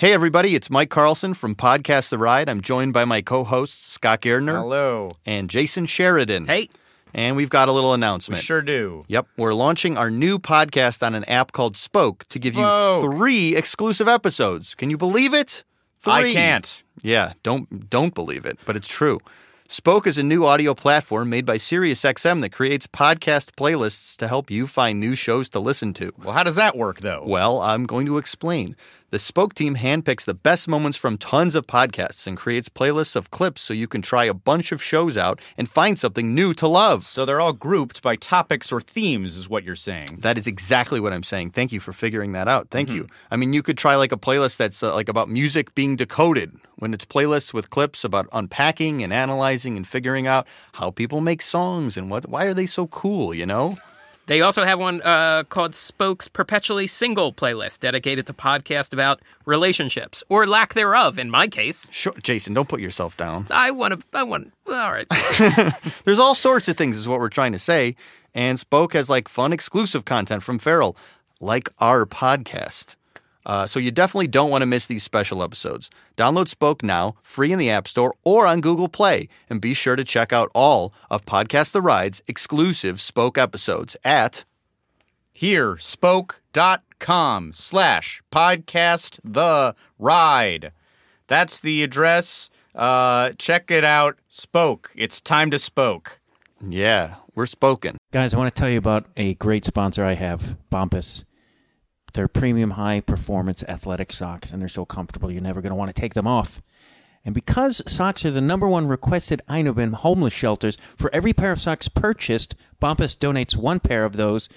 Hey, everybody, it's Mike Carlsen from Podcast The Ride. I'm joined by my co hosts, Scott Gairdner Hello. and Jason Sheridan. Hey, And we've got a little announcement. We sure do. Yep, we're launching our new podcast on an app called Spoke to give Spoke. you three exclusive episodes. Can you believe it? I can't. Yeah, don't don't believe it, but it's true. Spoke is a new audio platform made by SiriusXM that creates podcast playlists to help you find new shows to listen to. Well, how does that work, though? Well, I'm going to explain. The Spoke team handpicks the best moments from tons of podcasts and creates playlists of clips so you can try a bunch of shows out and find something new to love. So they're all grouped by topics or themes, is what you're saying. That is exactly what I'm saying. Thank you for figuring that out. Thank you. I mean, you could try like a playlist that's uh, like about music being decoded when it's playlists with clips about unpacking and analyzing and figuring out how people make songs and what why are they so cool, you know? They also have one uh, called Spoke's Perpetually Single playlist dedicated to podcast about relationships or lack thereof. In my case, Sure, Jason, don't put yourself down. I want to. I want. All right. There's all sorts of things, is what we're trying to say. And Spoke has like fun exclusive content from Feral, like our podcast. Uh, so you definitely don't want to miss these special episodes. Download Spoke now, free in the App Store or on Google Play, and be sure to check out all of Podcast The Ride's exclusive Spoke episodes at Here, spoke.com slash podcast the ride. That's the address. Uh, check it out. Spoke. It's time to spoke. yeah, we're spoken. Guys, I want to tell you about a great sponsor I have, Bombas. They're premium high performance athletic socks, and they're so comfortable you're never going to want to take them off. And because socks are the number one requested item in homeless shelters, for every pair of socks purchased, Bombas donates one pair of those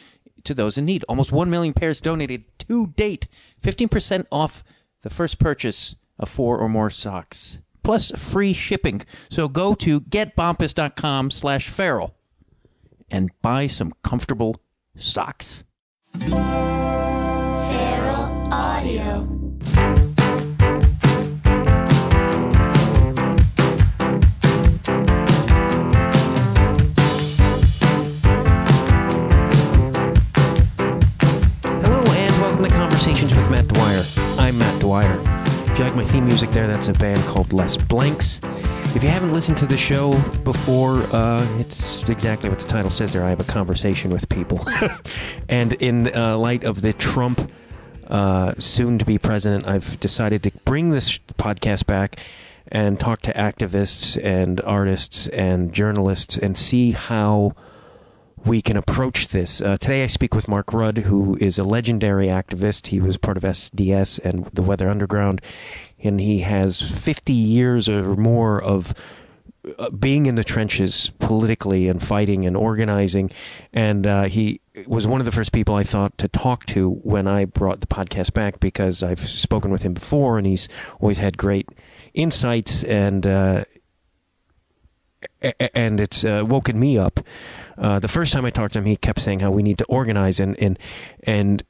to those in need. Almost 1 million pairs donated to date. 15% off the first purchase of four or more socks. Plus free shipping. So go to getbombas.com slash feral and buy some comfortable socks. Hello and welcome to Conversations with Matt Dwyer. I'm Matt Dwyer. If you like my theme music there, that's a band called Les Blanks. If you haven't listened to the show before, uh, it's exactly what the title says there. I have a conversation with people. and in uh, light of the Trump uh, soon to be president, I've decided to bring this podcast back and talk to activists and artists and journalists and see how we can approach this. Uh, today I speak with Mark Rudd, who is a legendary activist. He was part of SDS and the Weather Underground, and he has 50 years or more of being in the trenches politically and fighting and organizing. And uh, he was one of the first people I thought to talk to when I brought the podcast back because I've spoken with him before, and he's always had great insights and. Uh, and it's uh, woken me up. Uh, the first time I talked to him, he kept saying how we need to organize and and and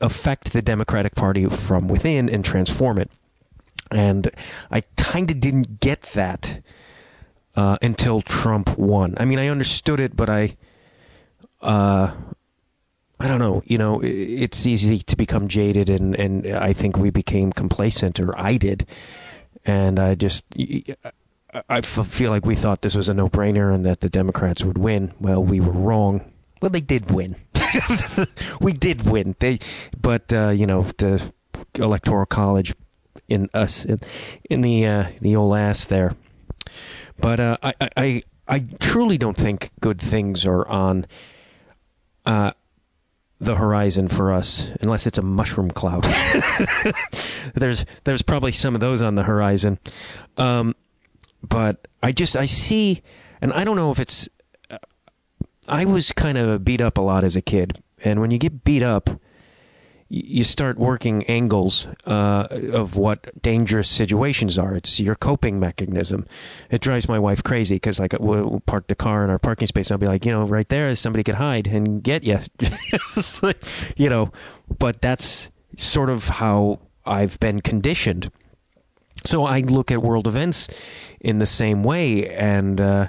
affect the Democratic Party from within and transform it. And I kind of didn't get that uh, until Trump won. I mean, I understood it, but I, uh, I don't know. You know, it's easy to become jaded, and and I think we became complacent, or I did, and I just. I feel like we thought this was a no-brainer and that the Democrats would win. Well, we were wrong. Well, they did win. we did win. They, but uh, you know, the electoral college in us in, in the uh, the old ass there. But uh, I, I I truly don't think good things are on uh, the horizon for us, unless it's a mushroom cloud. there's there's probably some of those on the horizon. Um, but I just I see, and I don't know if it's. uh, I was kind of beat up a lot as a kid, and when you get beat up, you start working angles uh, of what dangerous situations are. It's your coping mechanism. It drives my wife crazy because like we'll park the car in our parking space. And I'll be like, you know, right there, somebody could hide and get you. you know, but that's sort of how I've been conditioned. So I look at world events in the same way, and uh,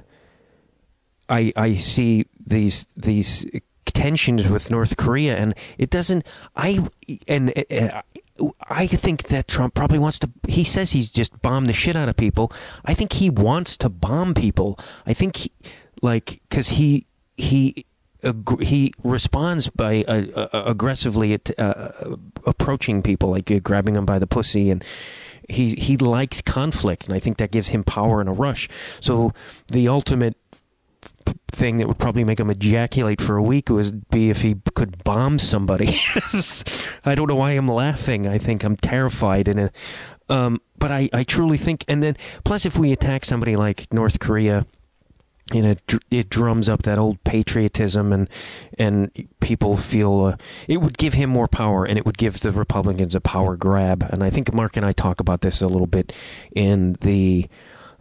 I I see these these tensions with North Korea, and it doesn't. I and uh, I think that Trump probably wants to. He says he's just bombed the shit out of people. I think he wants to bomb people. I think, he, like, because he he he responds by uh, uh, aggressively at, uh, approaching people, like uh, grabbing them by the pussy, and he he likes conflict, and I think that gives him power and a rush. So the ultimate thing that would probably make him ejaculate for a week would be if he could bomb somebody. I don't know why I'm laughing. I think I'm terrified, and um, but I I truly think, and then plus if we attack somebody like North Korea you know, it drums up that old patriotism, and and people feel uh, it would give him more power, and it would give the Republicans a power grab. And I think Mark and I talk about this a little bit in the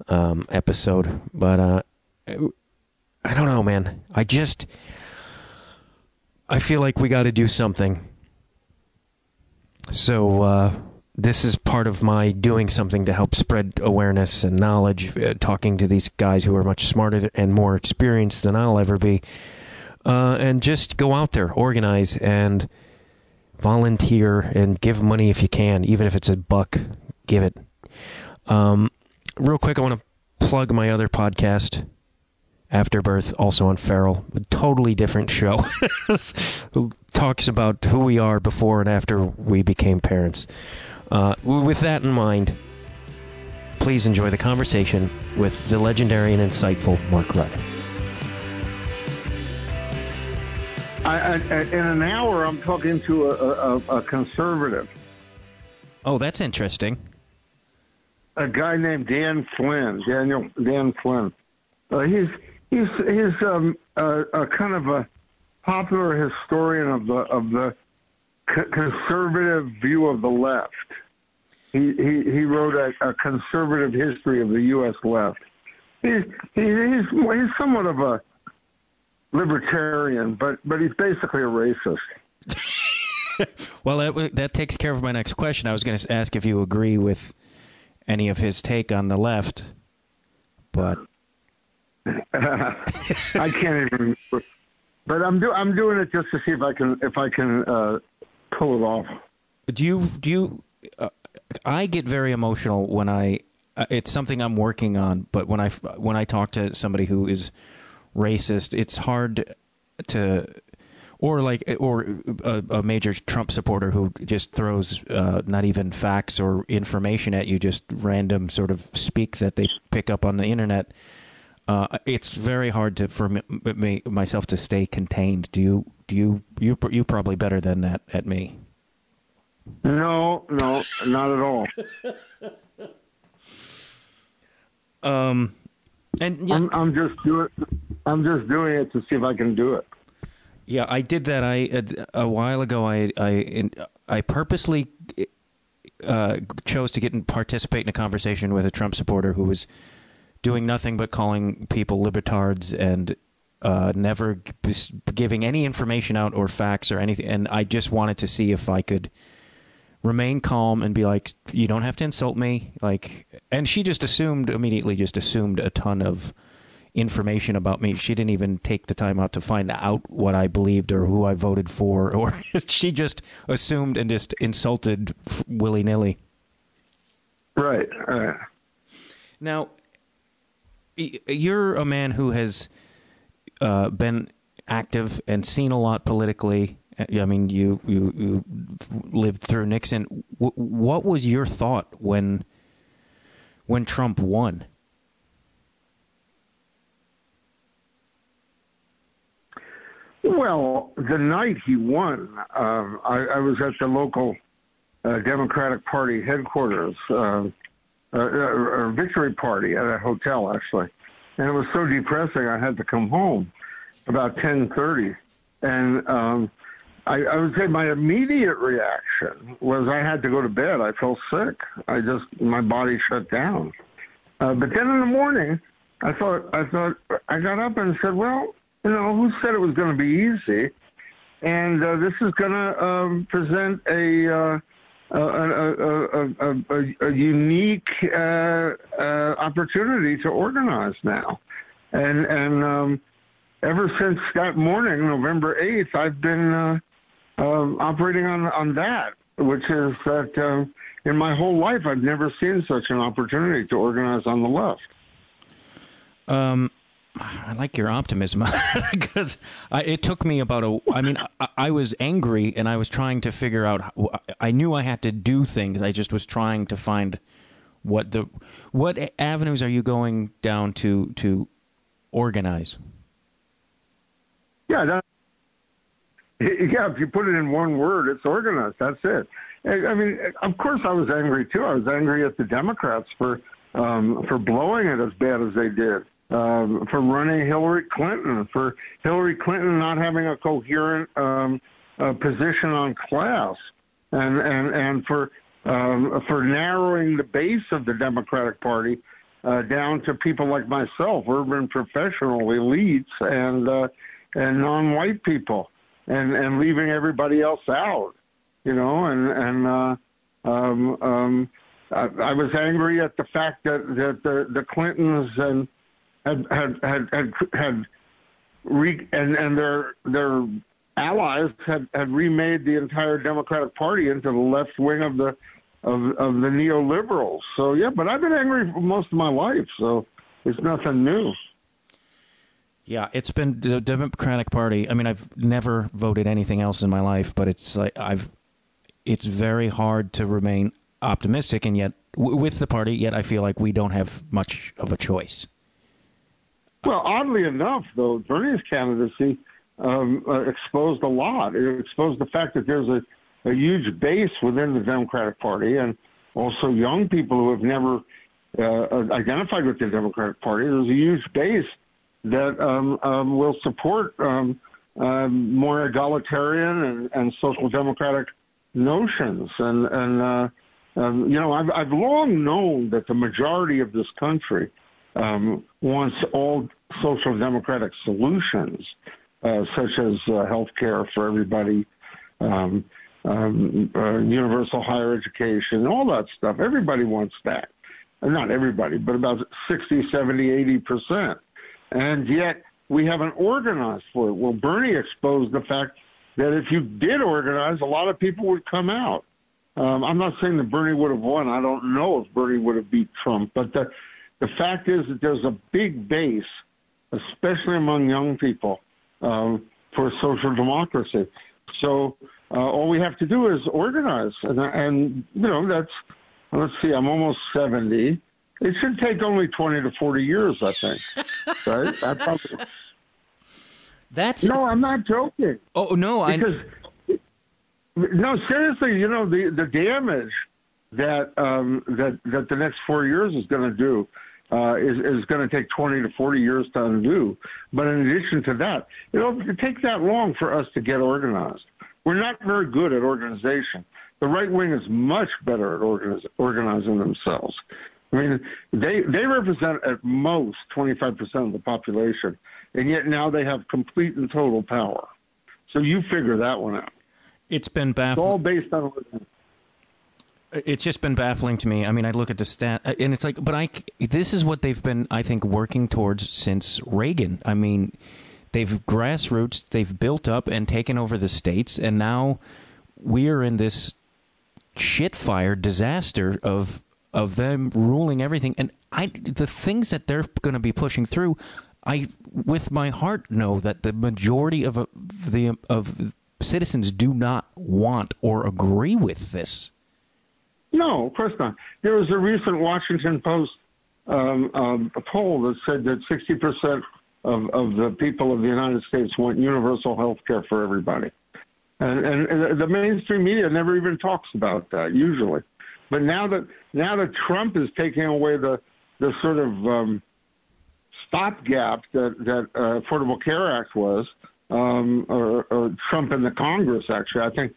um, episode, but uh, I don't know, man. I just I feel like we got to do something. So. Uh, this is part of my doing something to help spread awareness and knowledge, uh, talking to these guys who are much smarter and more experienced than I'll ever be. Uh, and just go out there, organize, and volunteer and give money if you can, even if it's a buck, give it. Um, real quick, I want to plug my other podcast, Afterbirth, also on Feral. A totally different show. Talks about who we are before and after we became parents. Uh, with that in mind, please enjoy the conversation with the legendary and insightful Mark Rudd. I, I, in an hour, I'm talking to a, a, a, conservative. Oh, that's interesting. A guy named Dan Flynn, Daniel Dan Flynn. Uh, he's he's he's um, a, a kind of a popular historian of the of the conservative view of the left. He he, he wrote a, a conservative history of the U.S. left. He's he, he's he's somewhat of a libertarian, but but he's basically a racist. well, that that takes care of my next question. I was going to ask if you agree with any of his take on the left, but I can't even. But I'm do I'm doing it just to see if I can if I can uh, pull it off. Do you do you? Uh, I get very emotional when I. Uh, it's something I'm working on, but when I when I talk to somebody who is racist, it's hard to or like or a, a, major Trump supporter who just throws uh, not even facts or information at you, just random sort of speak that they pick up on the internet. Uh, it's very hard to for me, me, myself to stay contained. Do you do you you you probably better than that at me? No, no, not at all. um, and yeah, I'm, I'm just doing. I'm just doing it to see if I can do it. Yeah, I did that. I a while ago. I I I purposely uh, chose to get and participate in a conversation with a Trump supporter who was doing nothing but calling people libertards and uh, never giving any information out or facts or anything. And I just wanted to see if I could remain calm and be like, you don't have to insult me. Like, and she just assumed immediately, just assumed a ton of information about me. She didn't even take the time out to find out what I believed or who I voted for, or she just assumed and just insulted willy nilly. Right. Right. Now, you're a man who has uh, been active and seen a lot politically I mean, you you, you lived through Nixon. W- what was your thought when when Trump won? Well, the night he won, um, I, I, was at the local uh, Democratic Party headquarters, uh, uh, uh victory party at a hotel, actually, and it was so depressing. I had to come home about ten thirty, and um, I, I would say my immediate reaction was I had to go to bed. I felt sick. I just my body shut down. Uh, but then in the morning, I thought I thought I got up and said, well, you know, who said it was going to be easy? And uh, this is going to um, present a, uh, a, a, a, a, unique uh, uh, opportunity to organize now. And and um, ever since that morning, November 8th, I've been uh, um, operating on, on that, which is that in my whole life, I've never seen such an opportunity to organize on the left. I like your optimism because it took me about a. I mean, I, I was angry and I was trying to figure out. I knew I had to do things. I just was trying to find what the what avenues are you going down to to organize. Yeah, that, yeah. If you put it in one word, it's organized. That's it. I mean, of course, I was angry too. I was angry at the Democrats for um, for blowing it as bad as they did, for running Hillary Clinton, for Hillary Clinton not having a coherent um, uh, position on class, and and and for um, for narrowing the base of the Democratic Party uh, down to people like myself, urban professional elites, and uh, and non-white people, and and leaving everybody else out, you know, and and uh, um, um, I, I was angry at the fact that that the the Clintons and had had had had, had re, and and their their allies had had remade the entire Democratic Party into the left wing of the of of the neoliberals. So yeah, but I've been angry for most of my life, so it's nothing new. Yeah, it's been the Democratic Party. I mean, I've never voted anything else in my life, but it's like I've. It's very hard to remain optimistic, and yet w- with the party, yet I feel like we don't have much of a choice. Well, oddly enough, though, Bernie's candidacy um, uh, exposed a lot. It exposed the fact that there's a, a huge base within the Democratic Party and also young people who have never uh, identified with the Democratic Party. There's a huge base that um, um, will support um, um, more egalitarian and, and social democratic notions. And, and uh, um, you know, I've, I've long known that the majority of this country um, wants all social democratic solutions, uh, such as uh, health care for everybody, um, um, uh, universal higher education, all that stuff. Everybody wants that. Uh, Not everybody, but about 60, 70, 80 percent. And yet we haven't organized for it. Well, Bernie exposed the fact that if you did organize, a lot of people would come out. Um, I'm not saying that Bernie would have won. I don't know if Bernie would have beat Trump, but the the fact is that there's a big base, especially among young people, um, for social democracy. So uh, all we have to do is organize, and, and you know that's let's see, I'm almost seventy. It should take only twenty to forty years, I think. right? That's probably, That's no, I'm not joking. oh no, I Because no, seriously, you know the the damage that um, that that the next four years is going to do uh, is is going to take twenty to forty years to undo. But in addition to that, it'll take that long for us to get organized. We're not very good at organization. The right wing is much better at organiz- organizing themselves. I mean, they they represent at most twenty five percent of the population, and yet now they have complete and total power. So you figure that one out. it's been baffling. It's all based on organization. It's just been baffling to me. I mean, I look at the stat, and it's like, but I. This is what they've been, I think, working towards since Reagan. I mean, they've grassroots, they've built up and taken over the states, and now we are in this shit fire disaster of of them ruling everything. And I, the things that they're going to be pushing through, I, with my heart, know that the majority of uh, the of citizens do not want or agree with this. No, of course not. There was a recent Washington Post um, um, poll that said that 60% of, of the people of the United States want universal health care for everybody. And, and, and the mainstream media never even talks about that usually. But now that now that Trump is taking away the the sort of um, stopgap that that uh, Affordable Care Act was, um, or, or Trump and the Congress actually, I think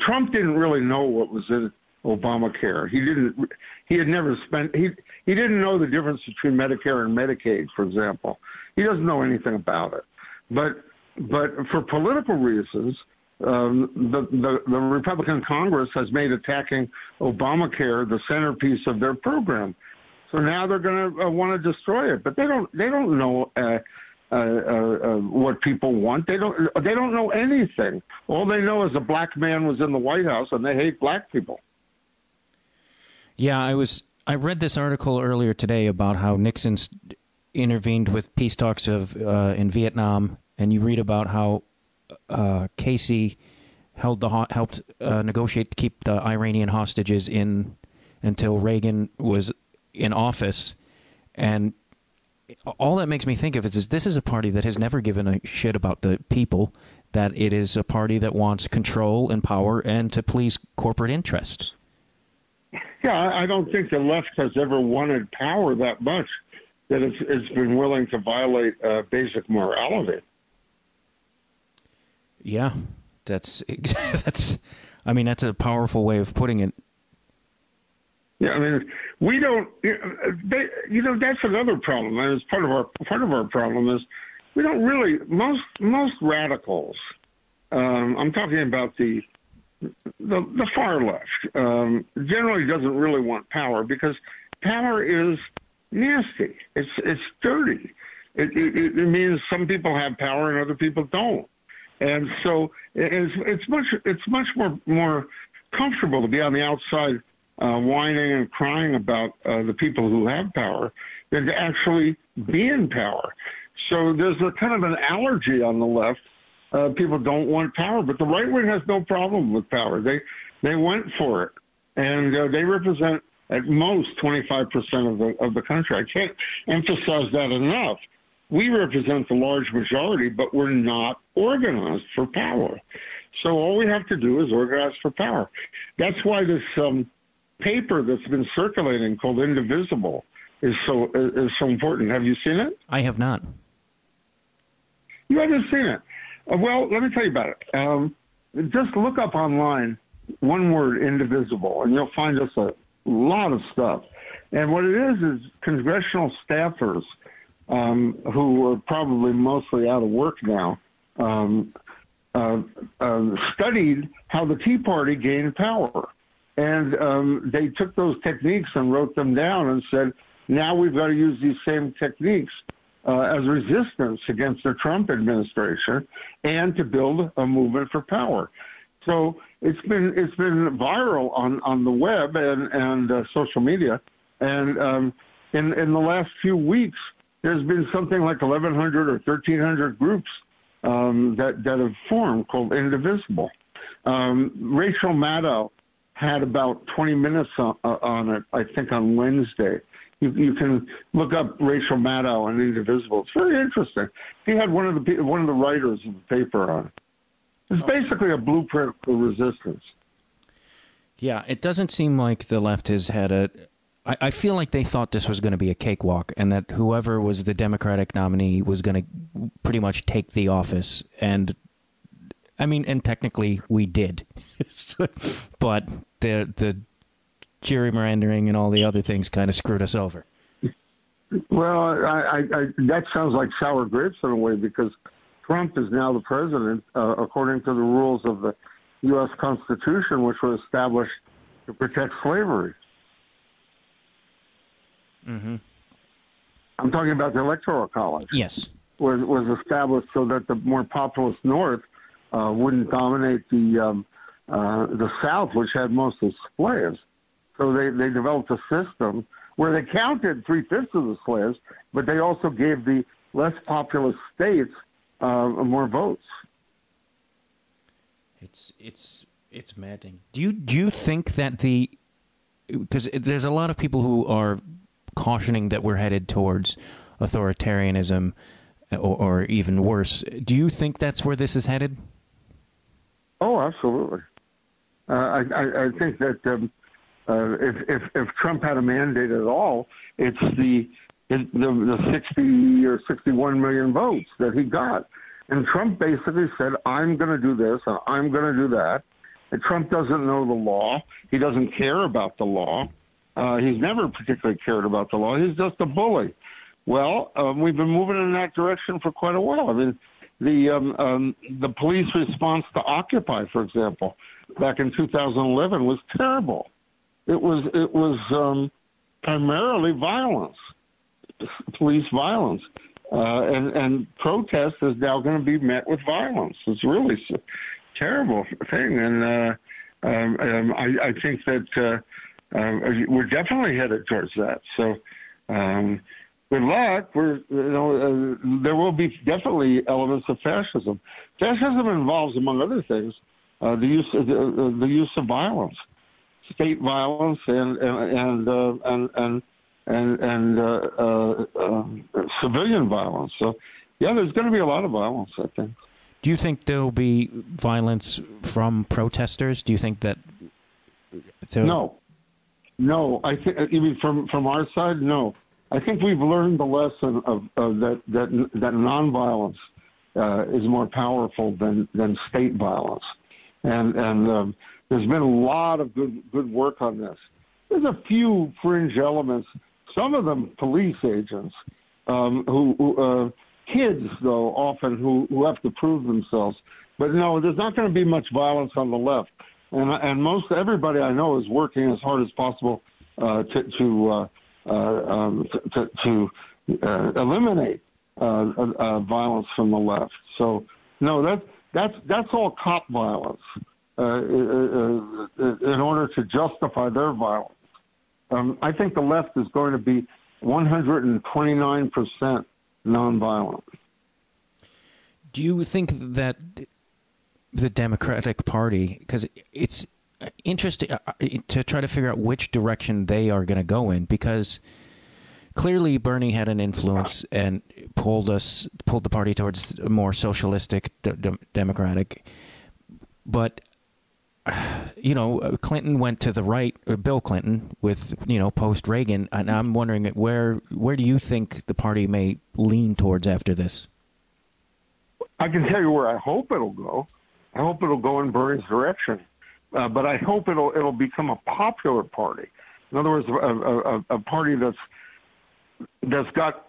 Trump didn't really know what was in Obamacare. He didn't. He had never spent. He he didn't know the difference between Medicare and Medicaid, for example. He doesn't know anything about it. But but for political reasons, um, the, the the Republican Congress has made attacking Obamacare the centerpiece of their program. So now they're going to uh, want to destroy it, but they don't. They don't know uh, uh, uh, uh, what people want. They don't. They don't know anything. All they know is a black man was in the White House, and they hate black people. Yeah, I was. I read this article earlier today about how Nixon intervened with peace talks of uh, in Vietnam, and you read about how uh, Casey held the helped uh, negotiate to keep the Iranian hostages in until Reagan was in office, and all that makes me think of is, is this is a party that has never given a shit about the people. That it is a party that wants control and power and to please corporate interest. Yeah, I don't think the left has ever wanted power that much that it's, it's been willing to violate uh, basic morality. Yeah, that's that's. I mean, that's a powerful way of putting it. Yeah, I mean, we don't. They, you know, that's another problem. And it's part of our part of our problem is we don't really most most radicals. Um, I'm talking about the the, the far left. Um, generally, doesn't really want power because power is nasty. It's it's dirty. It, it, it means some people have power and other people don't. And so it's, it's much it's much more more comfortable to be on the outside uh, whining and crying about uh, the people who have power than to actually be in power. So there's a kind of an allergy on the left. Uh, people don't want power, but the right wing has no problem with power. They they went for it, and uh, they represent at most 25% of the of the country. I can't emphasize that enough. We represent the large majority, but we're not organized for power. So all we have to do is organize for power. That's why this um, paper that's been circulating called Indivisible is so is so important. Have you seen it? I have not. You haven't seen it. Uh, well, let me tell you about it. Um, just look up online one word indivisible, and you'll find us a lot of stuff. And what it is is congressional staffers um, who are probably mostly out of work now um, uh, uh, studied how the Tea Party gained power. And um, they took those techniques and wrote them down and said, now we've got to use these same techniques as resistance against the Trump administration and to build a movement for power. So it's been it's been viral on, on the web and and uh, social media, and um, in in the last few weeks, there's been something like 1,100 or 1,300 groups um, that that have formed called Indivisible. Um, Rachel Maddow had about 20 minutes on, uh, on, it, I think, on Wednesday. You, you can look up Rachel Maddow and Indivisible. It's very interesting. He had one of the one of the writers of the paper on it. It's basically a blueprint for resistance. Yeah, it doesn't seem like the left has had a. I, I feel like they thought this was going to be a cakewalk, and that whoever was the Democratic nominee was going to pretty much take the office. And I mean, and technically we did, but the the gerrymandering and all the other things kind of screwed us over. Well, I, I, I, that sounds like sour grapes in a way because Trump is now the president uh, according to the rules of the U.S. Constitution, which was established to protect slavery. Mm-hmm. I'm talking about the Electoral College. Yes. Was, was established so that the more populous North uh, wouldn't dominate the um, uh, the South, which had mostly slaves. So they, they developed a system where they counted three fifths of the slaves, but they also gave the less populous states uh, more votes. It's it's it's maddening. Do you do you think that the because there's a lot of people who are cautioning that we're headed towards authoritarianism or, or even worse. Do you think that's where this is headed? Oh, absolutely. Uh, I, I, I think that um, uh, if, if if Trump had a mandate at all, it's the the, the 60 or 61 million votes that he got. And Trump basically said, I'm going to do this and I'm going to do that. And Trump doesn't know the law. He doesn't care about the law. Uh, he's never particularly cared about the law. He's just a bully. Well, um, we've been moving in that direction for quite a while. I mean, the um, um, the police response to Occupy, for example, back in 2011 was terrible. It was it was um, primarily violence police violence. uh, and and protest is now going to be met with violence. It's really s- terrible thing, and uh, um, um, I, I think that uh, uh, we're definitely headed towards that. So. Um, good luck. We're you know uh, there will be definitely elements of fascism. Fascism involves, among other things, uh, the use of uh, the use of violence, state violence, and and and uh, and and and, and uh, uh, uh, civilian violence. So yeah, there's going to be a lot of violence. I think. Do you think there will be violence from protesters? Do you think that? there- No, no. I think you mean from from our side. No, I think we've learned the lesson of, of that that that nonviolence uh, is more powerful than than state violence, and and um, there's been a lot of good good work on this. There's a few fringe elements. Some of them police agents um, who, who uh, kids though often who who have to prove themselves. But no, there's not going to be much violence on the left, and and most everybody I know is working as hard as possible uh, to to uh, uh, um, to, to uh, eliminate uh, uh, violence from the left. So no, that that's that's all cop violence uh, uh, uh, in order to justify their violence. Um, I think the left is going to be 129 percent nonviolent. Do you think that the Democratic Party, because it's interesting to try to figure out which direction they are going to go in, because clearly Bernie had an influence and pulled us, pulled the party towards a more socialistic, democratic. But you know, Clinton went to the right, or Bill Clinton with you know post Reagan, and I'm wondering where where do you think the party may lean towards after this? I can tell you where I hope it'll go. I hope it'll go in Bernie's direction, uh, but I hope it'll it'll become a popular party. In other words, a, a, a party that's that's got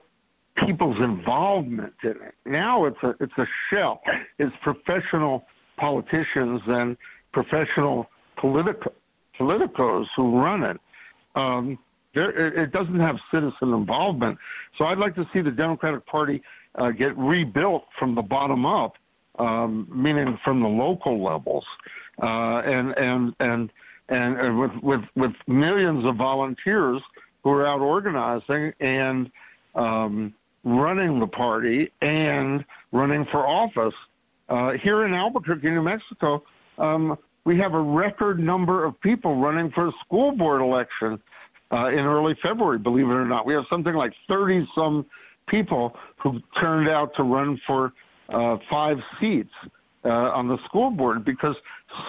people's involvement in it. Now it's a it's a shell. It's professional politicians and professional politico, politicos who run it. Um, there, it, it doesn't have citizen involvement. So I'd like to see the Democratic Party uh, get rebuilt from the bottom up, um, meaning from the local levels, uh, and and and and, and with, with with millions of volunteers who are out organizing and um, running the party and running for office. Uh, here in Albuquerque, New Mexico, um, we have a record number of people running for a school board election uh, in early February, believe it or not. We have something like 30 some people who turned out to run for uh, five seats uh, on the school board because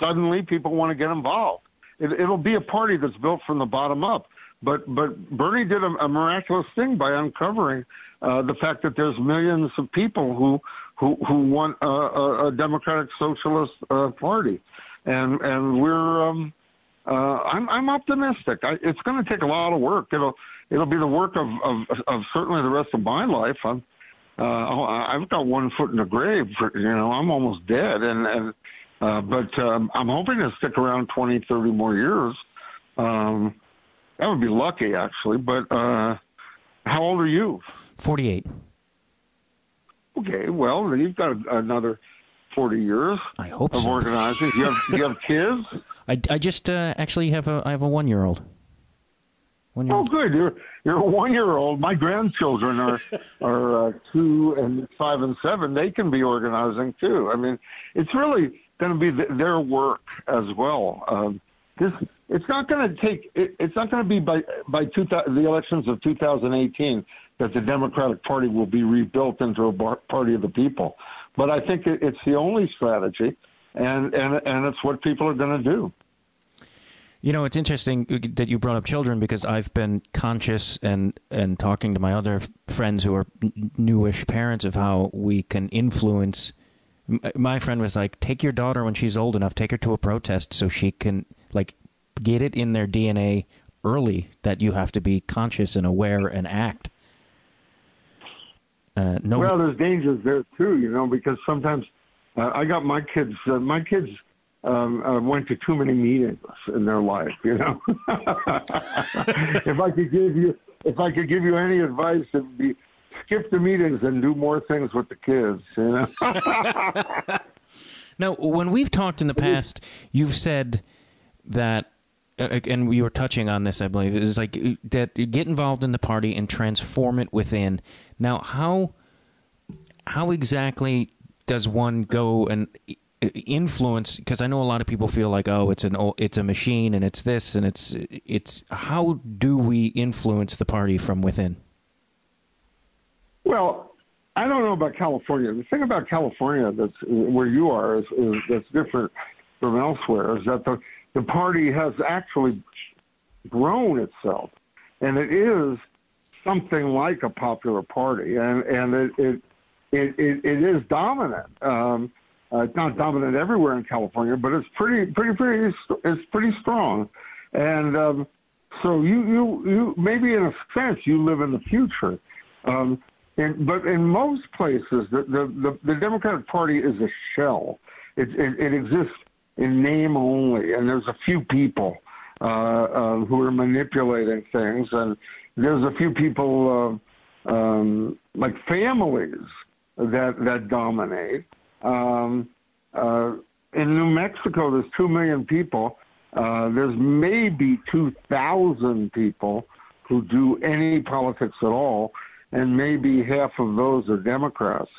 suddenly people want to get involved. It, it'll be a party that's built from the bottom up. But but Bernie did a, a miraculous thing by uncovering uh, the fact that there's millions of people who who who want a, a, a democratic socialist uh, party, and and we're um, uh, I'm I'm optimistic. I, it's going to take a lot of work. It'll it'll be the work of of, of certainly the rest of my life. I'm uh, I've got one foot in the grave. For, you know, I'm almost dead, and and uh, but um, I'm hoping to stick around 20, 30 more years. Um, that would be lucky, actually. But uh, how old are you? Forty-eight. Okay, well, then you've got another 40 years I hope of so. organizing. You have, you have kids? I, I just uh, actually have a I have a one year old. Oh, good. You're you're a one year old. My grandchildren are are uh, two and five and seven. They can be organizing too. I mean, it's really going to be th- their work as well. Um, this it's not going to take. It, it's not going to be by by two, the elections of 2018 that the Democratic Party will be rebuilt into a bar, party of the people. But I think it, it's the only strategy, and and and it's what people are going to do. You know, it's interesting that you brought up children because I've been conscious and and talking to my other friends who are newish parents of how we can influence. My friend was like, "Take your daughter when she's old enough. Take her to a protest so she can like get it in their DNA early that you have to be conscious and aware and act." Uh, no, Well, there's dangers there too, you know, because sometimes uh, I got my kids. Uh, my kids um, uh, went to too many meetings in their life, you know. if I could give you, if I could give you any advice, it would be skip the meetings and do more things with the kids. You know. Now, when we've talked in the past, you've said that, and we were touching on this, I believe, is like uh, that get involved in the party and transform it within. Now, how how exactly does one go and influence? Because I know a lot of people feel like, oh, it's an it's a machine and it's this and it's it's. How do we influence the party from within? Well, I don't know about California. The thing about California that's where you are is, is that's different from elsewhere is that the the party has actually grown itself, and it is something like a popular party, and and it it it, it, it is dominant. Um, uh, it's not dominant everywhere in California, but it's pretty pretty pretty it's pretty strong, and um, so you you you maybe in a sense you live in the future. Um, but in most places, the, the, the, the Democratic Party is a shell. It, it, it exists in name only, and there's a few people uh, uh, who are manipulating things, and there's a few people, uh, um, like families, that that dominate. Um, uh, in New Mexico, there's two million people. Uh, there's maybe two thousand people who do any politics at all, and maybe half of those are Democrats.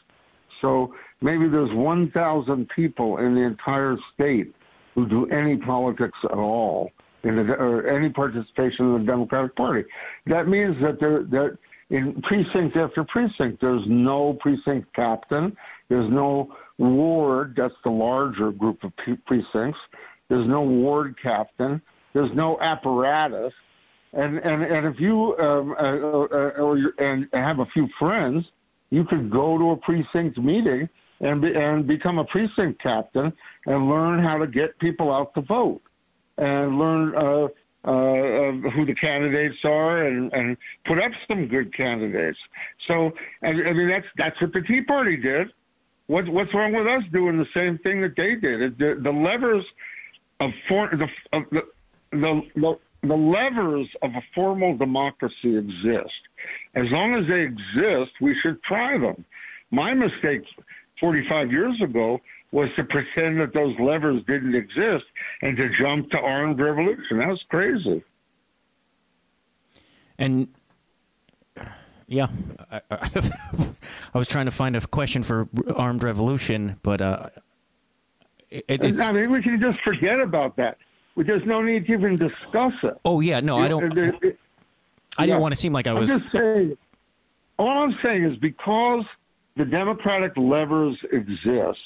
So maybe there's 1,000 people in the entire state who do any politics at all, in the, or any participation in the Democratic Party. That means that there that in precinct after precinct, there's no precinct captain, there's no ward. That's the larger group of precincts. There's no ward captain. There's no apparatus. And and and if you um, uh, uh, or you and have a few friends, you could go to a precinct meeting and be, and become a precinct captain and learn how to get people out to vote and learn uh, uh, who the candidates are and, and put up some good candidates. So I, mean that's that's what the Tea Party did. What, what's wrong with us doing the same thing that they did? The, the levers of, for, the, of the, the, the the levers of a formal democracy exist. As long as they exist, we should try them. My mistake 45 years ago was to pretend that those levers didn't exist and to jump to armed revolution. That was crazy. And yeah, I, I, I was trying to find a question for armed revolution, but uh, it, it's. I mean, we can just forget about that. There's no need to even discuss it. Oh yeah, no, I don't. It- it- I didn't want to seem like I I'm was. just saying. All I'm saying is because the democratic levers exist,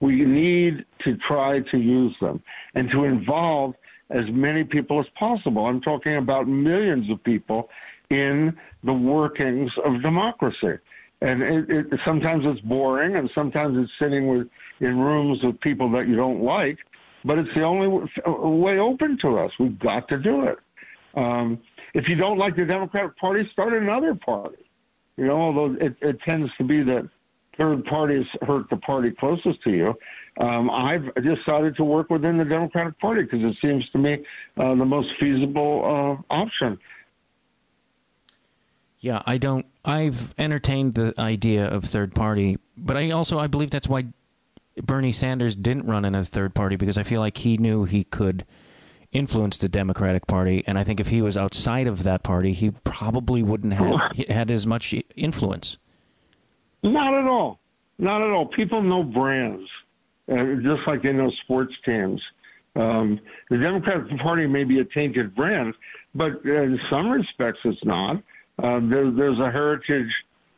we need to try to use them and to involve as many people as possible. I'm talking about millions of people in the workings of democracy. And it, it, sometimes it's boring, and sometimes it's sitting with in rooms with people that you don't like. But it's the only way open to us. We've got to do it. Um, if you don't like the Democratic Party, start another party. You know, although it, it tends to be that third parties hurt the party closest to you. Um, I've decided to work within the Democratic Party because it seems to me uh, the most feasible uh, option. Yeah, I don't. I've entertained the idea of third party, but I also I believe that's why Bernie Sanders didn't run in a third party because I feel like he knew he could influence the Democratic Party, and I think if he was outside of that party, he probably wouldn't have had as much influence. Not at all. Not at all. People know brands, uh, just like they know sports teams. Um, the Democratic Party may be a tainted brand, but in some respects it's not. Uh, there, there's a heritage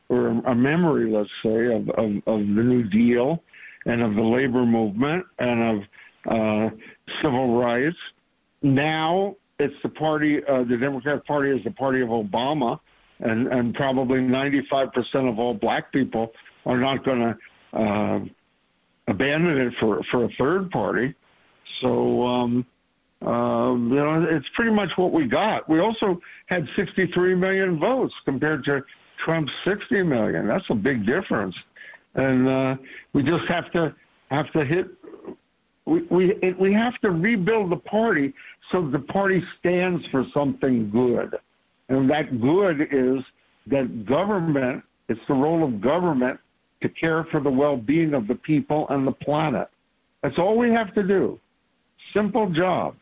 or a memory, let's say, of, of, of the New Deal and of the labor movement and of uh, civil rights. Now it's the party, uh, the Democratic Party is the party of Obama, and, and probably 95% of all black people are not going to uh, abandon it for, for a third party. So, um, uh, you know, it's pretty much what we got. We also had 63 million votes compared to Trump's 60 million. That's a big difference, and uh, we just have to have to hit. We we we have to rebuild the party so the party stands for something good, and that good is that government It's the role of government to care for the well-being of the people and the planet. That's all we have to do. Simple job.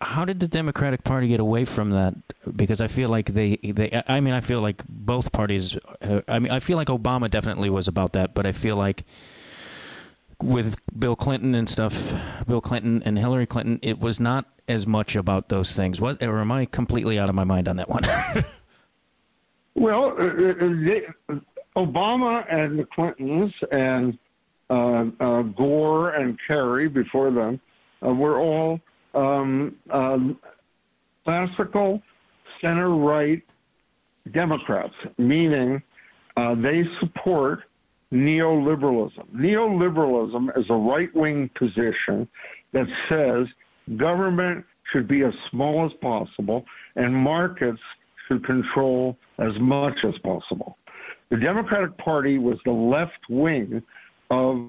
How did the Democratic Party get away from that? Because I feel like they, they I mean, I feel like both parties. Uh, I mean, I feel like Obama definitely was about that, but I feel like with Bill Clinton and stuff, Bill Clinton and Hillary Clinton, it was not as much about those things. Was or am I completely out of my mind on that one? well, uh, uh, they, Obama and the Clintons and uh, uh, Gore and Kerry before them uh, were all um, um, classical center right Democrats, meaning they support neoliberalism. Neoliberalism is a right wing position that says government should be as small as possible and markets should control as much as possible. The Democratic Party was the left wing of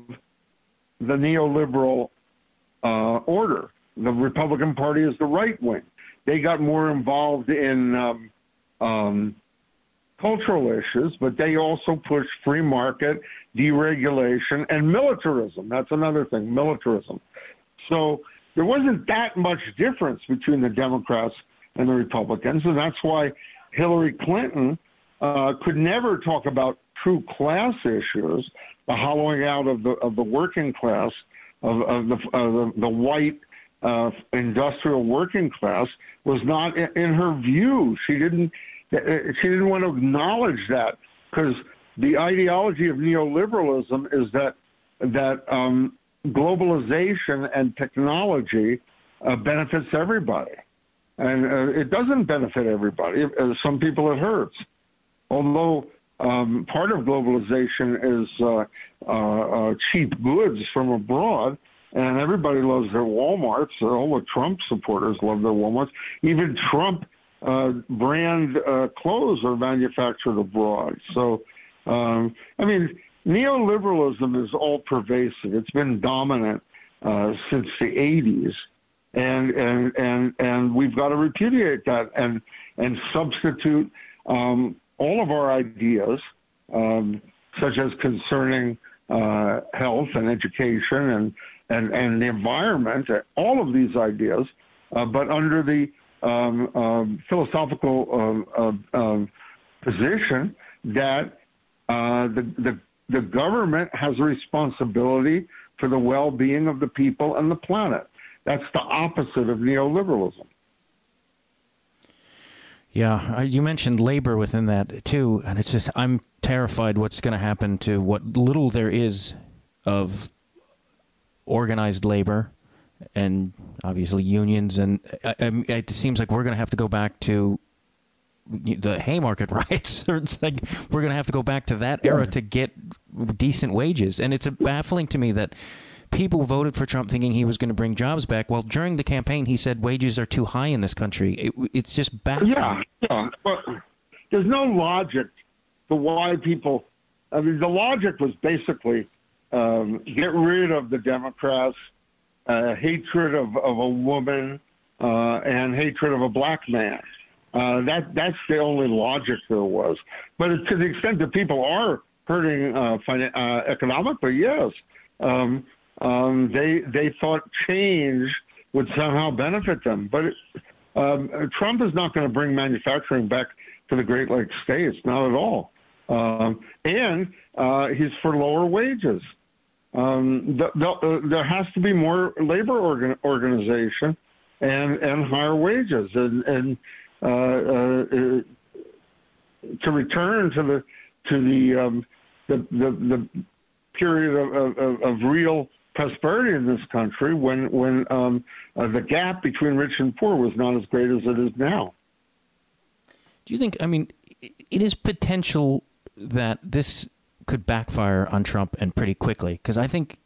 the neoliberal uh, order. The Republican Party is the right wing. They got more involved in um, um, cultural issues, but they also push free market, deregulation, and militarism. That's another thing, militarism. So there wasn't that much difference between the Democrats and the Republicans, and that's why Hillary Clinton uh, could never talk about true class issues, the hollowing out of the of the working class, of, of the, of the, the white uh, industrial working class was not in, in her view. She didn't she didn't want to acknowledge that because the ideology of neoliberalism is that that um, globalization and technology uh, benefits everybody, and uh, it doesn't benefit everybody. Uh, some people it hurts. Although um, part of globalization is uh, uh, cheap goods from abroad, and everybody loves their WalMarts. All the Trump supporters love their WalMarts. Even Trump uh, brand uh, clothes are manufactured abroad. So, um, I mean, neoliberalism is all pervasive. It's been dominant uh, since the 80s. And, and and and we've got to repudiate that and and substitute um, all of our ideas, um, such as concerning uh, health and education and, and, and the environment, all of these ideas, uh, but under the um, um, philosophical uh, um, position that uh, the, the, the government has a responsibility for the well-being of the people and the planet. That's the opposite of neoliberalism. Yeah, you mentioned labor within that too, and it's just I'm terrified what's going to happen to what little there is of organized labor and obviously unions, and I, uh, I, um, it seems like we're going to have to go back to the Haymarket riots. it's like we're going to have to go back to that era to get decent wages, and it's baffling to me that people voted for Trump thinking he was going to bring jobs back. Well, during the campaign, he said wages are too high in this country. It, it's just baffling. Yeah, yeah. But there's no logic to why people. I mean, the logic was basically um, get rid of the Democrats, uh, hatred of, of a woman, uh, and hatred of a black man. Uh, that that's the only logic there was. But to the extent that people are hurting uh, uh, economically, yes. Um, um, they they thought change would somehow benefit them. But um, Trump is not going to bring manufacturing back to the Great Lakes states, not at all. Um, and uh, he's for lower wages. Um, the, the, uh, there has to be more labor organ, organization and and higher wages and and uh, uh, uh to return to the to the um, the, the, the period of, of, of real prosperity in this country when when um, uh, the gap between rich and poor was not as great as it is now. Do you think? I mean, it is potential that this could backfire on Trump and pretty quickly because I think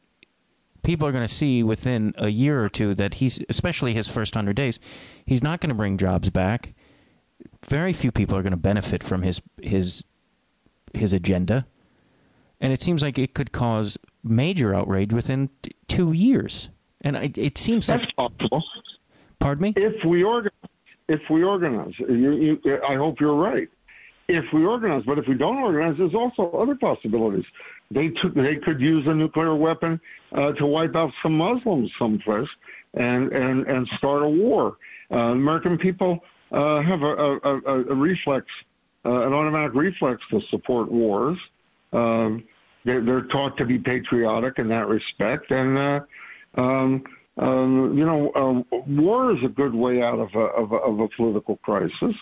people are going to see within a year or two that he's, especially his first hundred days, he's not going to bring jobs back. Very few people are going to benefit from his his his agenda, and it seems like it could cause major outrage within t- two years. And it, it seems that's like, possible. Pardon me. If we organize, if we organize, you, you, I hope you're right. If we organize. But if we don't organize, there's also other possibilities. They took, they could use a nuclear weapon uh, to wipe out some Muslims someplace and and and start a war. Uh, American people uh, have a, a, a, a reflex, uh, an automatic reflex to support wars. Um, they're, they're taught to be patriotic in that respect, and uh, um, um, you know, uh, war is a good way out of a, of of a political crisis.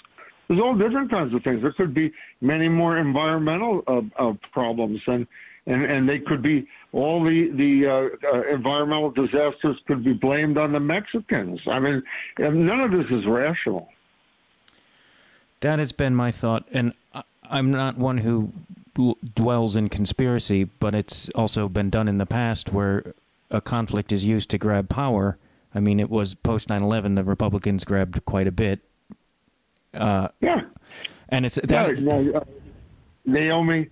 There's all different kinds of things. There could be many more environmental uh, uh, problems, and, and and they could be all the the uh, uh, environmental disasters could be blamed on the Mexicans. I mean, none of this is rational. That has been my thought, and I'm not one who dwells in conspiracy, but it's also been done in the past where a conflict is used to grab power. I mean, it was post 9/11 the Republicans grabbed quite a bit, Yeah, and it's yeah. that. yeah, uh, Naomi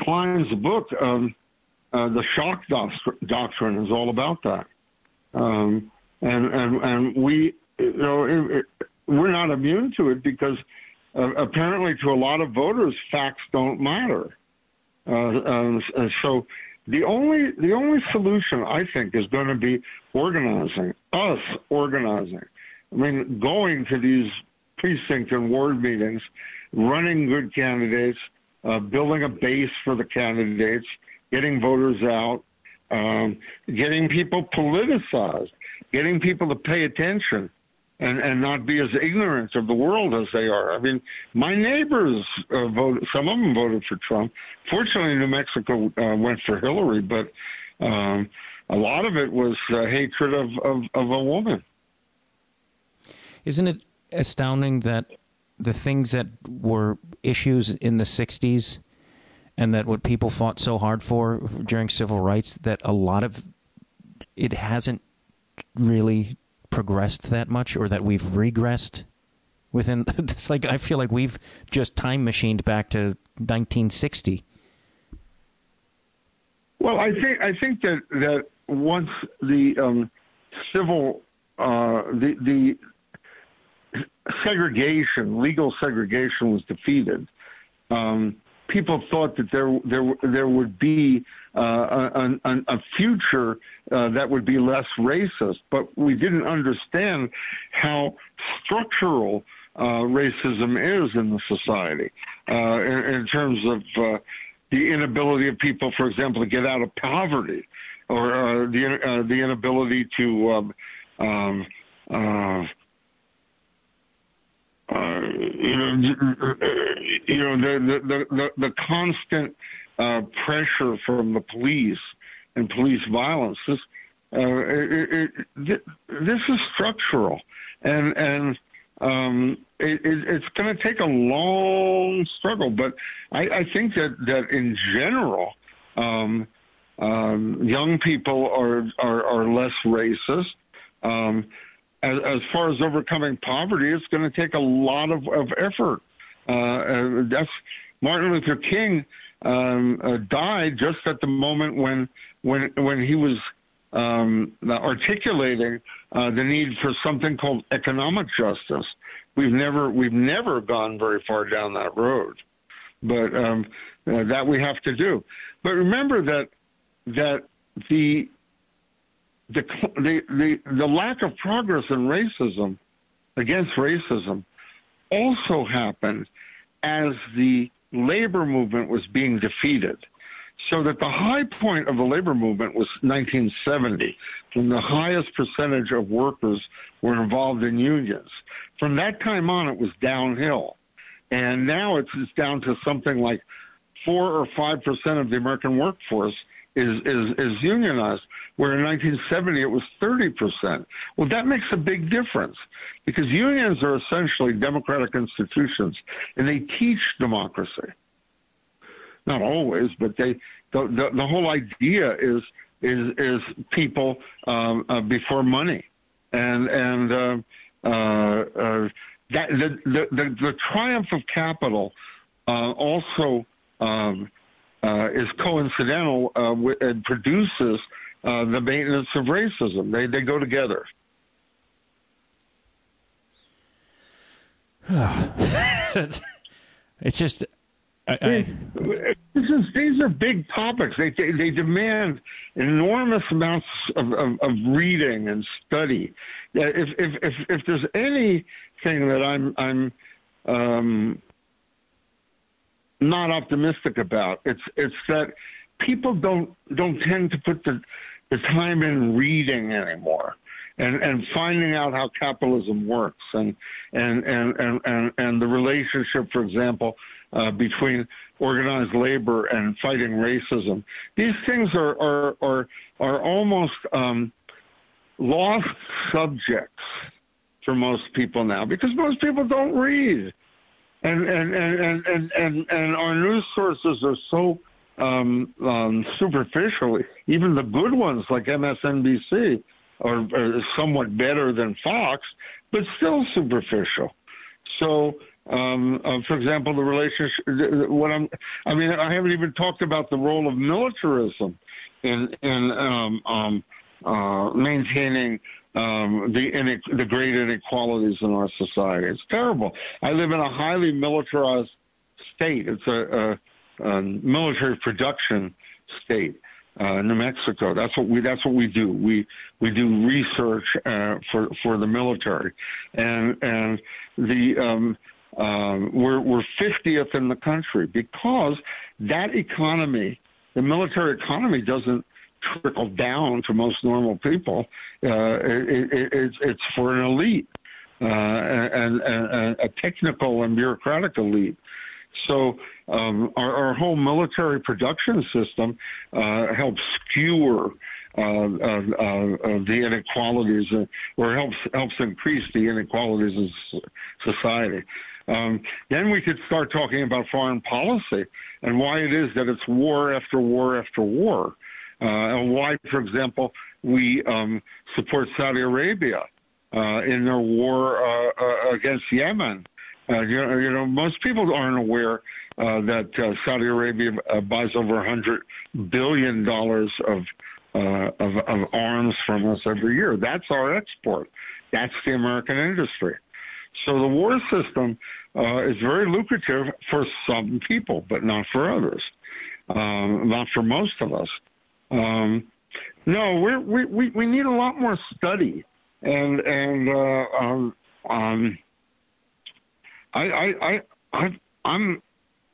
Klein's book, um, uh, the shock doctrine, is all about that. Um, and and and we, you know, it, it, we're not immune to it because uh, apparently to a lot of voters, facts don't matter. Uh, and so the only the only solution I think is going to be organizing us organizing. I mean, going to these precinct and ward meetings, running good candidates, uh, building a base for the candidates, getting voters out, um, getting people politicized, getting people to pay attention and, and not be as ignorant of the world as they are. I mean, my neighbors uh, voted, some of them voted for Trump. Fortunately, New Mexico uh, went for Hillary, but um, a lot of it was uh, hatred of, of, of a woman. Isn't it astounding that the things that were issues in the 60s and that what people fought so hard for during civil rights that a lot of it hasn't really progressed that much or that we've regressed within it's like I feel like we've just time machined back to 1960 Well, I think I think that that once the um, civil uh, the the segregation, legal segregation, was defeated, um, people thought that there there there would be uh, a, a, a future uh, that would be less racist, but we didn't understand how structural uh, racism is in the society uh, in, in terms of uh, the inability of people, for example, to get out of poverty, or uh, the the inability to um, um, uh, uh, you know, you know the the the, the constant uh, pressure from the police and police violence. This uh, it, it, this is structural, and and um, it, it's going to take a long struggle. But I, I think that that in general. Um, um, young people are, are, are less racist. Um, as, as far as overcoming poverty, it's going to take a lot of, of effort. Uh, uh, that's Martin Luther King um, uh, died just at the moment when when when he was um, articulating uh, the need for something called economic justice. We've never we've never gone very far down that road, but um, uh, that we have to do. But remember that that the the, the the the lack of progress in racism against racism also happened as the labor movement was being defeated. So that the high point of the labor movement was 1970, when the highest percentage of workers were involved in unions. From that time on, it was downhill. And now it's, it's down to something like four or five percent of the American workforce is, is, is unionized, where in 1970 it was 30 percent. Well, that makes a big difference because unions are essentially democratic institutions and they teach democracy. Not always, but they the, the, the whole idea is is is people um, uh, before money, and and uh, uh, uh, that the, the the the triumph of capital uh, also um, uh, is coincidental and produces uh, the maintenance of racism. They they go together. it's just I, I, this is, these are big topics. They, they, they demand enormous amounts of, of, of reading and study. If, if, if, if there's anything that I'm, I'm um, not optimistic about, it's, it's that people don't, don't tend to put the, the time in reading anymore and and finding out how capitalism works and and and and and, and the relationship, for example, uh, between organized labor and fighting racism. These things are are are, are almost um, lost subjects for most people now because most people don't read. And and and and and, and, and our news sources are so um, um. Even the good ones like MSNBC are, are somewhat better than Fox, but still superficial. So, um, uh, for example, the relationship. What I'm, I mean, I haven't even talked about the role of militarism in in um, um, uh, maintaining um, the the great inequalities in our society. It's terrible. I live in a highly militarized state. It's a, a military production state uh, New Mexico. That's what we that's what we do. We we do research uh, for for the military, and and the um, um, we're we're 50th in the country because that economy, the military economy, doesn't trickle down to most normal people. Uh, it, it, it's it's for an elite. Uh, and, and, and a technical and bureaucratic elite. So um, our, our, whole military production system uh, helps skewer uh, uh, uh the inequalities, uh, or helps helps increase the inequalities in society. Um, then we could start talking about foreign policy and why it is that it's war after war after war, uh, and why, for example, we um, support Saudi Arabia in their war against Yemen. Uh, you, know, you know, most people aren't aware uh, that uh, Saudi Arabia uh, buys over 100 billion dollars of, uh, of of arms from us every year. That's our export. That's the American industry. So the war system uh, is very lucrative for some people, but not for others. Um, not for most of us. Um, no, we we we need a lot more study, and and um, um, I, I, I, I am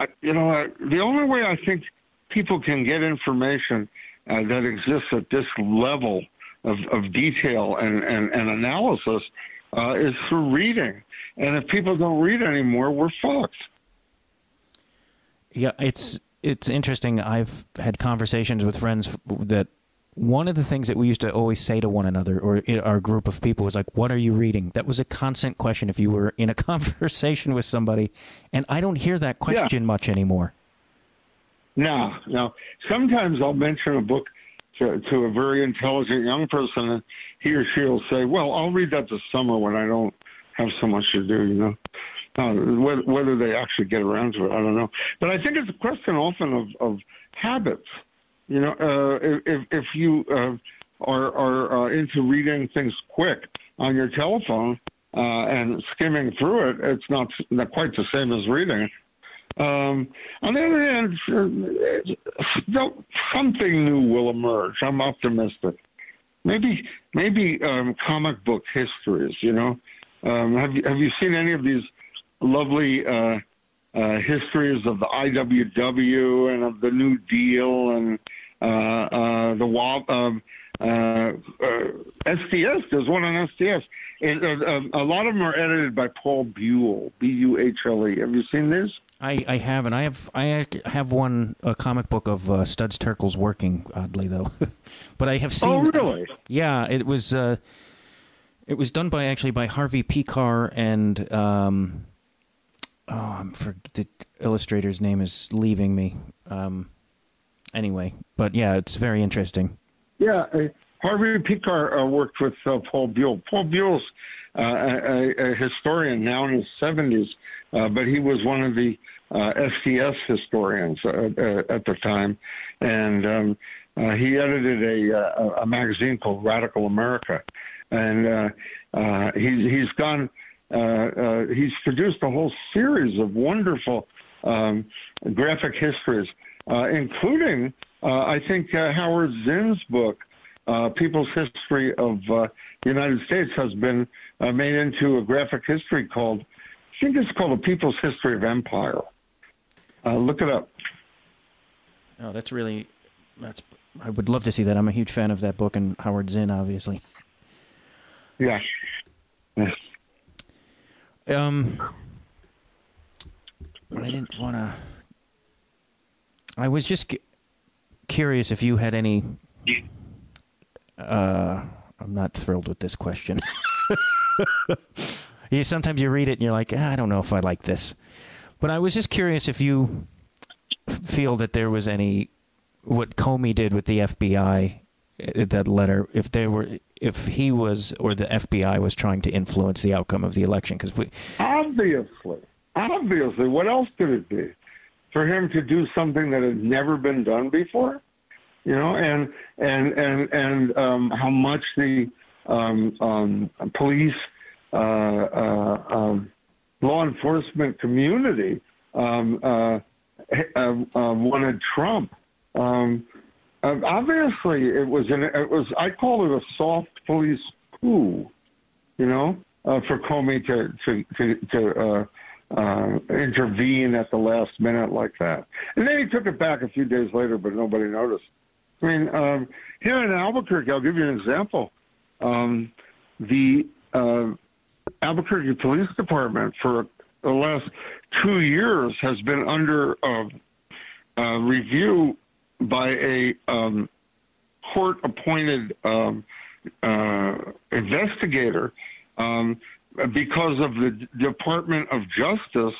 I, you know, uh, the only way I think people can get information uh, that exists at this level of, of detail and, and, and analysis uh, is through reading. And if people don't read anymore, we're fucked. Yeah, it's it's interesting. I've had conversations with friends that one of the things that we used to always say to one another or our group of people was like what are you reading? That was a constant question if you were in a conversation with somebody and i don't hear that question yeah. much anymore. No no. Sometimes i'll mention a book to, to a very intelligent young person and he or she will say well i'll read that this summer when i don't have so much to do you know? Uh, whether, whether they actually get around to it i don't know. But i think it's a question often of, of habits you know, uh, if if you uh, are are uh, into reading things quick on your telephone uh, and skimming through it, it's not, not quite the same as reading. Um, on the other hand, uh, something new will emerge. I'm optimistic. Maybe maybe um, comic book histories. You know, um, have you have you seen any of these lovely? Uh, uh, histories of the IWW and of the New Deal and uh, uh, the WAP, um, uh, SDS. There's one on SDS. And, a lot of them are edited by Paul Buhle, B U H L E. Have you seen this? I, I haven't. I have I have one a comic book of uh, Studs Terkel's working oddly though, but I have seen. Oh really? Yeah, it was. Uh, it was done by actually by Harvey Pekar and um, oh, I'm for the illustrator's name is leaving me. Um, anyway, but yeah, it's very interesting. Yeah, uh, Harvey Pekar uh, worked with uh, Paul Buhle. Paul Buhle's uh, a, a, historian now in his 70s, uh, but he was one of the SDS historians at the time, and um, he edited a, a, magazine called Radical America, and he, he's gone. Uh, uh, he's produced a whole series of wonderful um, graphic histories, uh, including, uh, I think, uh, Howard Zinn's book, uh, People's History of uh, the United States, has been uh, made into a graphic history called, I think it's called A People's History of Empire. Uh, look it up. Oh, that's really that's. I would love to see that. I'm a huge fan of that book and Howard Zinn, obviously. Yeah. Um, I didn't want to. I was just cu- curious if you had any. Uh, I'm not thrilled with this question. you sometimes you read it and you're like, ah, I don't know if I like this. But I was just curious if you feel that there was any what Comey did with the FBI, uh, that letter, if there were, if he was or the FBI was trying to influence the outcome of the election, because we, Obviously, obviously, what else could it be? For him to do something that had never been done before, you know, and and and and um, how much the um, um, police, uh, uh, um, law enforcement community um, uh, uh, uh, wanted Trump. Um, uh, obviously, it was an it was I call it a soft police coup you know, uh, for Comey to to to, to uh, uh, intervene at the last minute like that. And then he took it back a few days later, but nobody noticed. I mean, um, here in Albuquerque, I'll give you an example. Um, the uh, Albuquerque Police Department for the last two years has been under uh, uh, review by a um, court-appointed um, uh, investigator um, because of the Department of Justice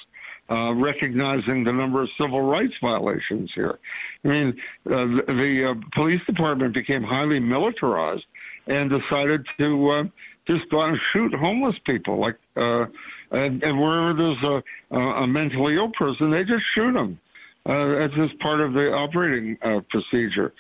uh, recognizing the number of civil rights violations here. I mean, uh, the, the uh, police department became highly militarized and decided to uh, just go out and shoot homeless people. Like, uh, and, and wherever there's a, a mentally ill person, they just shoot them. Uh, that's just part of the operating uh, procedure.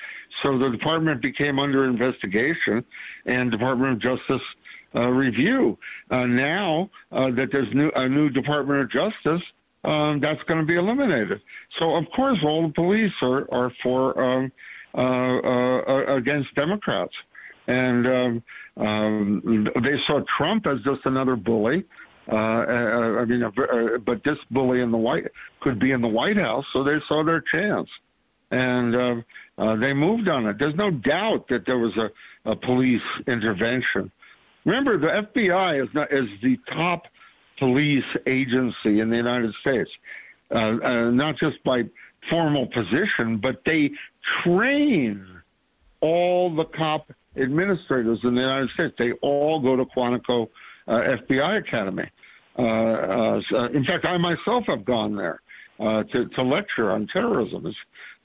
So the department became under investigation, and Department of Justice uh, review. Uh, now uh, that there's new, a new Department of Justice, um, that's going to be eliminated. So of course, all the police are are for um, uh, uh, against Democrats, and um, um, they saw Trump as just another bully. Uh, uh, I mean, uh, but this bully in the White could be in the White House, so they saw their chance, and uh, they moved on it. There's no doubt that there was a, a police intervention. Remember, the FBI is not is the top police agency in the United States, uh, uh, not just by formal position, but they train all the cop administrators in the United States. They all go to Quantico FBI Academy. Uh, uh, in fact, I myself have gone there uh, to, to lecture on terrorism. It's,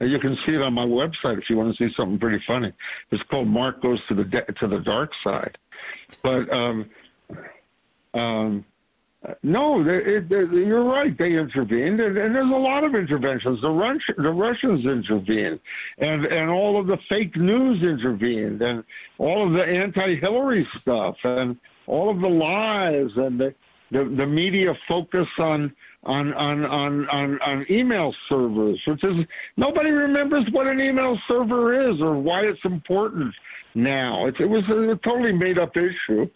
you can see it on my website if you want to see something pretty funny. It's called Mark Goes to the De- to the Dark Side. But um, um, no, they, they, you're right. They intervened, and, and there's a lot of interventions. The, Rus- the Russians intervened, and and all of the fake news intervened, and all of the anti-Hillary stuff, and all of the lies, and the the, the media focus on on, on on on on email servers, which is nobody remembers what an email server is or why it's important now. It, it was a totally made up issue.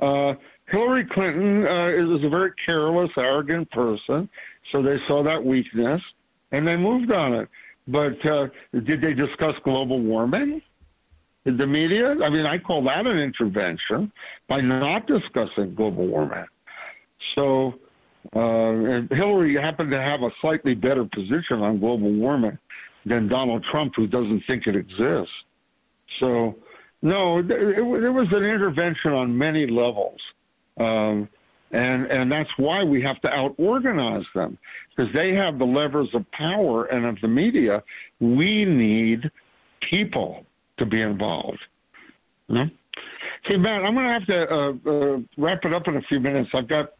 Uh, Hillary Clinton uh, is a very careless, arrogant person, so they saw that weakness and they moved on it. But uh, did they discuss global warming? The media? I mean, I call that an intervention by not discussing global warming. So, uh, Hillary happened to have a slightly better position on global warming than Donald Trump, who doesn't think it exists. So, no, it was an intervention on many levels. Um, and, and that's why we have to out organize them because they have the levers of power and of the media. We need people to be involved. You know? Hey, Matt, I'm going to have to uh, uh, wrap it up in a few minutes. I've got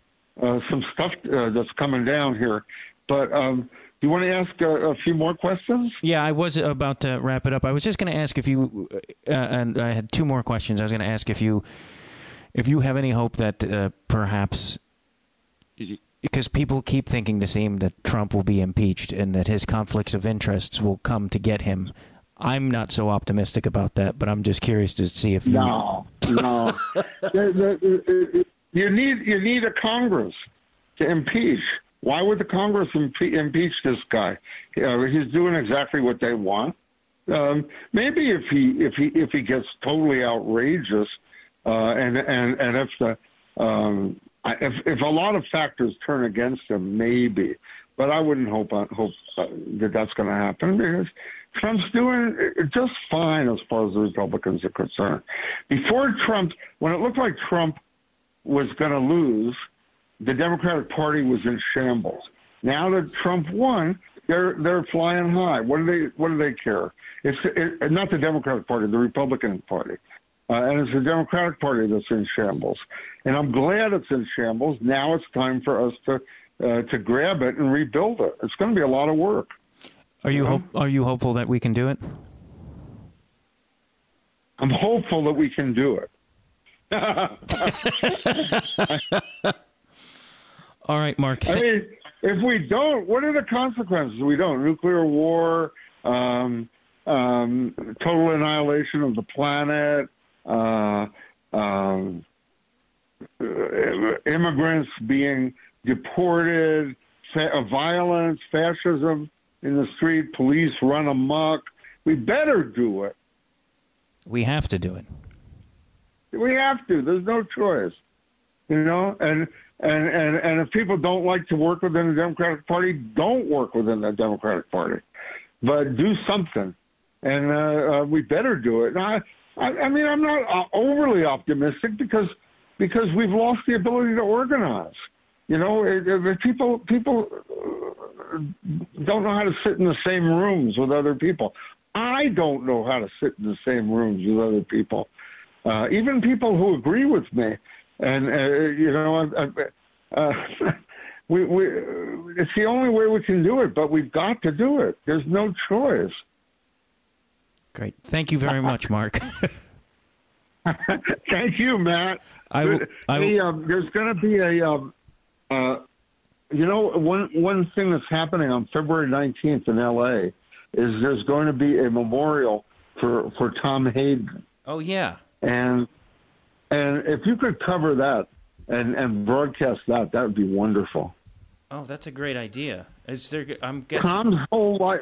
uh, some stuff uh, that's coming down here. But um, do you want to ask a, a few more questions? Yeah, I was about to wrap it up. I was just going to ask if you, uh, and I had two more questions. I was going to ask if you, if you have any hope that uh, perhaps because people keep thinking the same that Trump will be impeached and that his conflicts of interests will come to get him. I'm not so optimistic about that, but I'm just curious to see if you. No, no. You need you need a Congress to impeach. Why would the Congress impe- impeach this guy? Uh, he's doing exactly what they want. Um, maybe if he if he if he gets totally outrageous, uh, and and and if the um, if if a lot of factors turn against him, maybe. But I wouldn't hope hope uh, that that's going to happen because Trump's doing just fine as far as the Republicans are concerned. Before Trump, when it looked like Trump was going to lose, the Democratic Party was in shambles. Now that Trump won, they're they're flying high. What do they What do they care? It's it, not the Democratic Party, the Republican Party, uh, and it's the Democratic Party that's in shambles. And I'm glad it's in shambles. Now it's time for us to uh, to grab it and rebuild it. It's going to be a lot of work. Are you hope, are you hopeful that we can do it? I'm hopeful that we can do it. All right, Mark. I mean, if we don't, what are the consequences? We don't nuclear war, um, um, total annihilation of the planet, uh, um, immigrants being deported, fa- violence, fascism in the street, police run amok. We better do it. we have to do it. We have to. There's no choice. You know, and and and and if people don't like to work within the Democratic Party, don't work within the Democratic Party, but do something. And uh, uh, we better do it. And I, I, I mean, I'm not uh, overly optimistic because because we've lost the ability to organize. You know, it, it, people people don't know how to sit in the same rooms with other people. I don't know how to sit in the same rooms with other people, uh, even people who agree with me. And uh, you know, I, I, uh, we we it's the only way we can do it. But we've got to do it. There's no choice. Great. Thank you very much, Mark. Thank you, Matt. I will- I will- Hey, um, there's going to be a, um, uh, you know, one one thing that's happening on February 19th in L.A. is there's going to be a memorial for for Tom Hayden, oh yeah. and and if you could cover that and and broadcast that, that would be wonderful. Oh, that's a great idea. Is there? I'm guessing. Tom's whole life.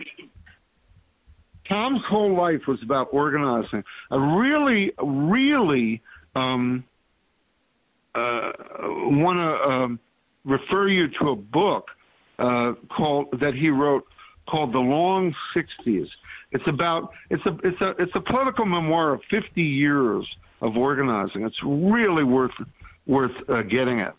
Tom's whole life was about organizing. I really, really um, uh, want to um, refer you to a book uh, called that he wrote called "The Long '60s." It's about it's a it's a it's a political memoir of 50 years of organizing. It's really worth worth uh, getting it,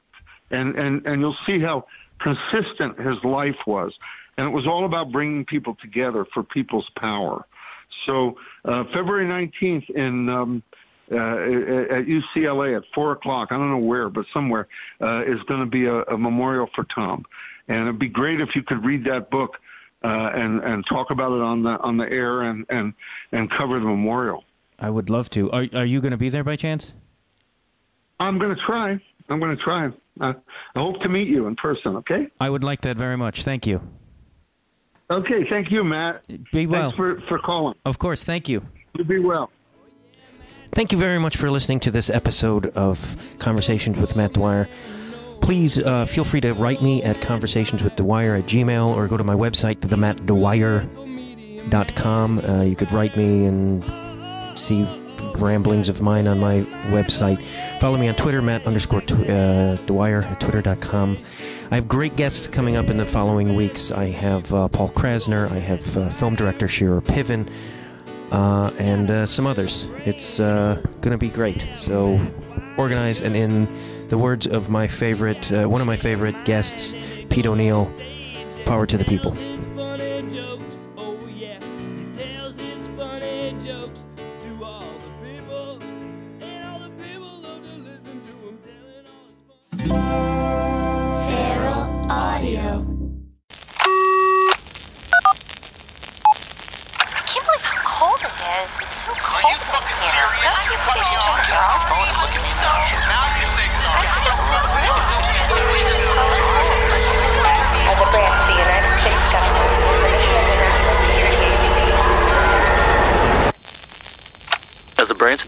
and and and you'll see how consistent his life was, and it was all about bringing people together for people's power. So uh, February 19th in um, uh, at UCLA at four o'clock. I don't know where, but somewhere uh, is going to be a, a memorial for Tom, and it'd be great if you could read that book uh, and and talk about it on the on the air and and and cover the memorial. I would love to. Are Are you going to be there by chance? I'm going to try. I'm going to try. Uh, I hope to meet you in person. Okay. I would like that very much. Thank you. Okay. Thank you, Matt. Be well. Thanks for for calling. Of course. Thank you. You be well. Thank you very much for listening to this episode of Conversations with Matt Dwyer. Please uh, feel free to write me at conversationswithdwyer at gmail or go to my website, themattdwyer.com. Uh, you could write me and see ramblings of mine on my website. Follow me on Twitter, Matt underscore tw- uh, Dwyer at twitter.com. I have great guests coming up in the following weeks. I have uh, Paul Krassner, I have uh, film director Shira Piven, uh, and uh, some others. It's uh, going to be great. So organize, and in the words of my favorite, uh, one of my favorite guests, Pete O'Neal, power to the people. his